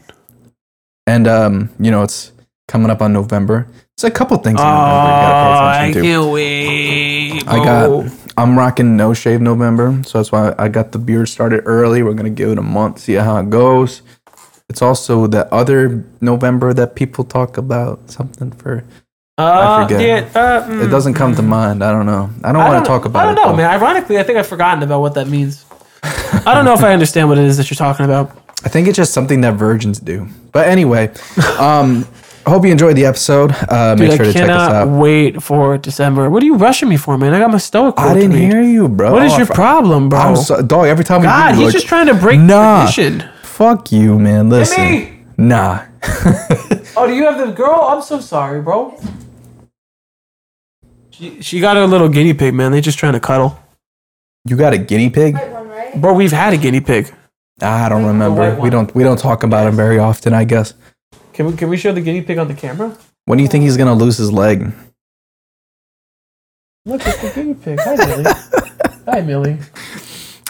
And um, you know, it's coming up on November. It's a couple things in Oh, November you gotta pay I to. can't wait. I got. I'm rocking no shave November, so that's why I got the beard started early. We're gonna give it a month, see how it goes. It's also the other November that people talk about something for. Uh, forget. yeah, uh, mm, It doesn't come to mind. I don't know. I don't want to talk about it. I don't it. know, though. man. Ironically, I think I've forgotten about what that means. I don't know if I [laughs] understand what it is that you're talking about. I think it's just something that virgins do. But anyway, um, I hope you enjoyed the episode. Uh, Dude, make sure I to check us cannot out. wait for December. What are you rushing me for, man? I got my stoic. I quote to didn't read. hear you, bro. What is Oh, your I- problem, bro? I'm so, dog. Every time we God, do, he's like, just trying to break Nah. tradition. fuck you, man. Listen, me. nah. [laughs] Oh, do you have the girl? I'm so sorry, bro. She, she got her little guinea pig, man. They just trying to cuddle. you got a guinea pig? White one, right? Bro, we've had a guinea pig. I don't remember. We don't. We don't talk about him very often. I guess. Can we can we show the guinea pig on the camera? When do you think he's gonna lose his leg? Look, it's the guinea pig. Hi, Millie. [laughs] Hi, Millie.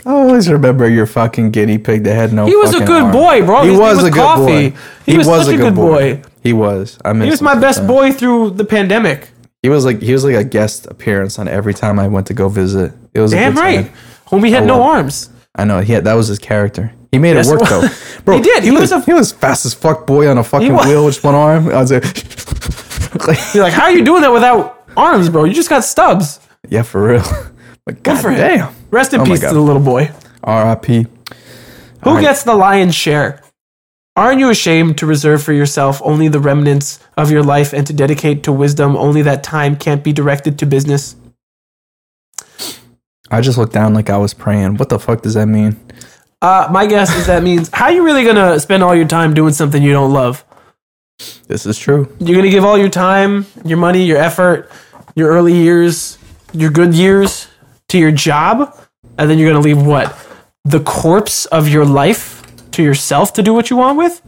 I always remember your fucking guinea pig that had no. He was a good arm. boy, bro. He His was a good Coffee. boy. He, was, such a good boy. He was. I miss He was my best sometimes. boy through the pandemic. He was like he was like a guest appearance on every time I went to go visit. It was a Damn good right. time. Homie had I no love- arms. I know. He had, that was his character. He made Yes, it work it though, [laughs] bro. He did. He, He was, was a- he was fast as fuck boy on a fucking wheel with one arm. I was like, [laughs] You're like, how are you doing that without arms, bro? You just got stubs. yeah, for real. [laughs] But Good for him. Rest in Oh peace to the little boy. R.I.P. Who right. gets the lion's share? Aren't you ashamed to reserve for yourself only the remnants of your life and to dedicate to wisdom only that time can't be directed to business? I just looked down like I was praying. What the fuck does that mean? Uh, my guess is that means how you really gonna spend all your time doing something you don't love? This is true. You're gonna give all your time, your money, your effort, your early years, your good years to your job, and then you're gonna leave what? The corpse of your life to yourself to do what you want with?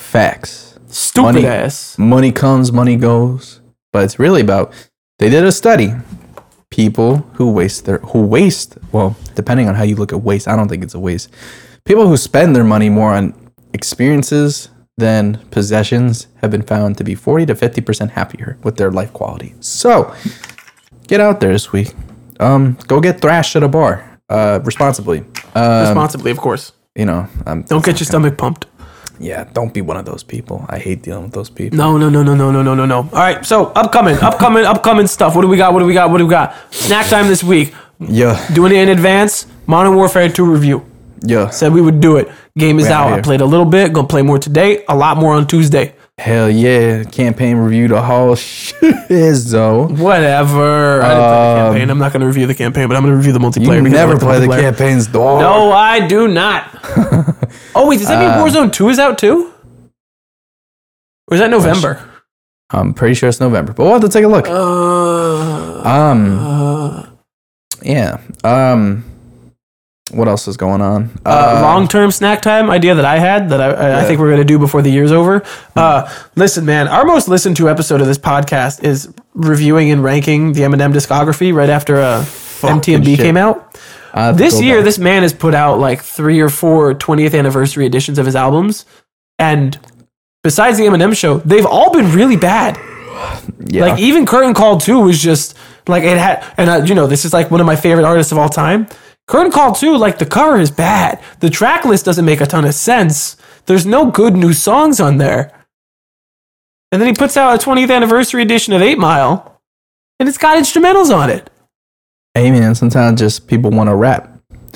Facts. Stupid Money. ass. Money comes, money goes. But it's really about. They did a study. People who waste their who waste well, depending on how you look at waste, I don't think it's a waste. People who spend their money more on experiences than possessions have been found to be 40 to 50% happier with their life quality. So, get out there this week. Um, go get thrashed at a bar. Uh, responsibly. Uh, Responsibly, of course. you know, I'm, Don't get your stomach pumped. Yeah, don't be one of those people. I hate dealing with those people. No, no, no, no, no, no, no, no, no. All right, so upcoming, upcoming, upcoming stuff. What do we got? What do we got? What do we got? Snack time this week. Yeah, Doing it in advance. Modern Warfare 2 review. yeah. Said we would do it. Game is out out. I played a little bit. Gonna play more today. A lot more on Tuesday. Hell yeah. Campaign review the whole [laughs] shiz though. Whatever. I didn't play the campaign. I'm not gonna review the campaign, but I'm gonna review the multiplayer. You because I never like play the multiplayer. campaigns, dog. No, I do not. [laughs] oh wait, does that Uh, mean Warzone 2 is out too? Or is that November? I'm pretty sure it's November, but we'll have to take a look. Uh, Um, uh, yeah. Um, what else is going on? uh, long-term snack time idea that I had that I, I, I think we're gonna do before the year's over. Uh, listen, man, our most listened to episode of this podcast is reviewing and ranking the Eminem discography right after uh, MTMB shit. came out. To This year, back. this man has put out like three or four 20th anniversary editions of his albums, and besides the Eminem show, they've all been really bad. yeah. Like even Curtain Call 2 was just like it had, and uh, you know this is like one of my favorite artists of all time. Curtain Call 2, like the cover is bad. The track list doesn't make a ton of sense. There's no good new songs on there. And then he puts out a 20th anniversary edition of 8 Mile, and it's got instrumentals on it. hey man, sometimes just people want to rap. [laughs]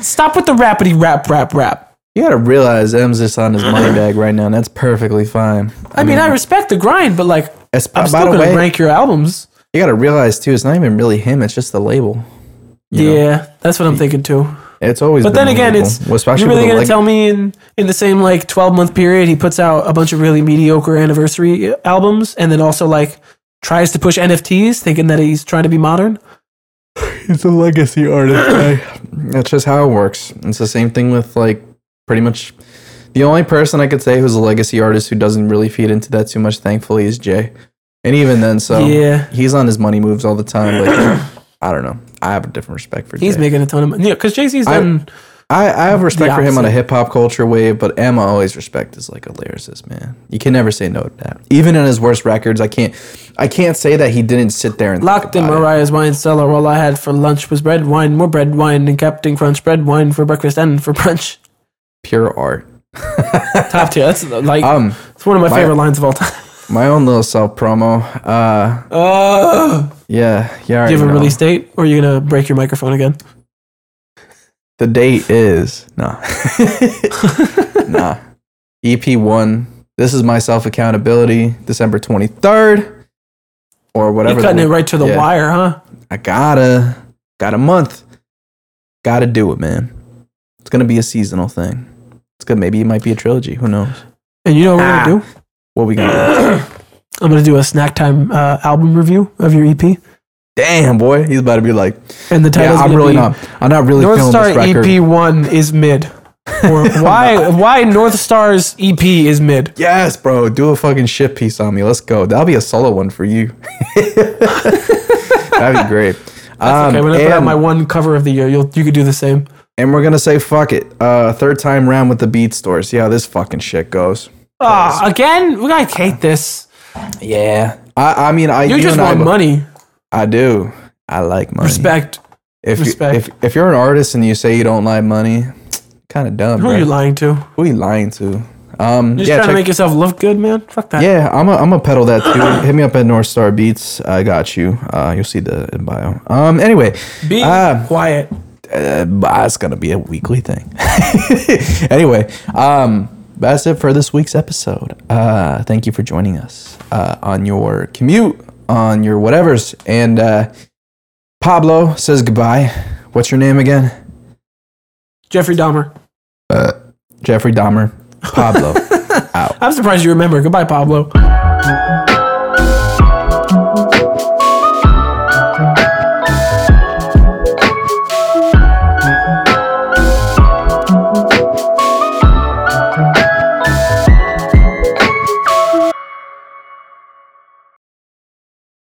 Stop with the rapidy rap, rap, rap. You gotta realize M's just on his money bag right now, and that's perfectly fine. I, mean, I respect the grind, but like, I'm still gonna way, rank your albums. you gotta realize too, it's not even really him; it's just the label. You know? yeah, that's what I'm thinking too. It's always. But then again, it's Well, especially you're really gonna leg- tell me in in the same like 12 month period he puts out a bunch of really mediocre anniversary albums and then also like tries to push NFTs thinking that he's trying to be modern. [laughs] He's a legacy artist. [clears throat] guy. That's just how it works. It's the same thing with like pretty much the only person I could say who's a legacy artist who doesn't really feed into that too much, thankfully, is Jay. And even then, so Yeah. he's on his money moves all the time. Like [clears throat] I don't know. I have a different respect for He's Jay. making a ton of money. Yeah, because Jay Z's done. I, I have respect for him on a hip hop culture wave, but Emma always respect is like a lyricist, man. You can never say no to that. Even in his worst records, I can't I can't say that he didn't sit there and think Locked in about it. Mariah's wine cellar. All I had for lunch was bread, wine, more bread, wine, and Captain Crunch bread, wine for breakfast and for brunch. pure art. Top tier. That's like Um, it's one of my, my- favorite lines of all time. My own little self promo. Uh, Uh, yeah, yeah. do you have a know. release date, or are you gonna break your microphone again? The date is no, [laughs] nah. EP one. This is my self accountability. December twenty third, or whatever. You're cutting it right to the yeah. wire, huh? I gotta, got a month. Gotta do it, man. It's gonna be a seasonal thing. It's good. Maybe it might be a trilogy. Who knows? And you know what we're Ah. gonna do? What we gonna? [clears throat] I'm gonna do a snack time uh, album review of your EP, Damn, boy, he's about to be like, and the yeah, I'm really not. I'm not really North Star. EP one is mid. Or [laughs] why why North Star's EP is mid? Yes, bro. Do a fucking shit piece on me. Let's go. That'll be a solo one for you. [laughs] That'd be great. Um, Okay, when I put out and, my one cover of the year, you'll you could do the same. and we're gonna say fuck it. Uh, third time round with the beat store. See how this fucking shit goes. Ah, again, we gotta hate this. Yeah. I, I mean, I You, just and I want money, I do. I like money. respect. If respect. You, if if you're an artist and you say you don't like money, kind of dumb. Who are you lying to? Who are you lying to? Um, You're just yeah, trying to make yourself look good, man. Fuck that. yeah, I'm a, I'm gonna pedal that too. Hit me up at North Star Beats. I got you. Uh, you'll see the in bio. Um, anyway, Be Ah. quiet. uh, it's gonna be a weekly thing. [laughs] anyway, um, that's it for this week's episode. Uh, thank you for joining us uh, on your commute, on your whatevers, and uh, Pablo says goodbye. What's your name again? Jeffrey Dahmer. Jeffrey Dahmer. Pablo. out. [laughs] I'm surprised you remember. Goodbye, Pablo.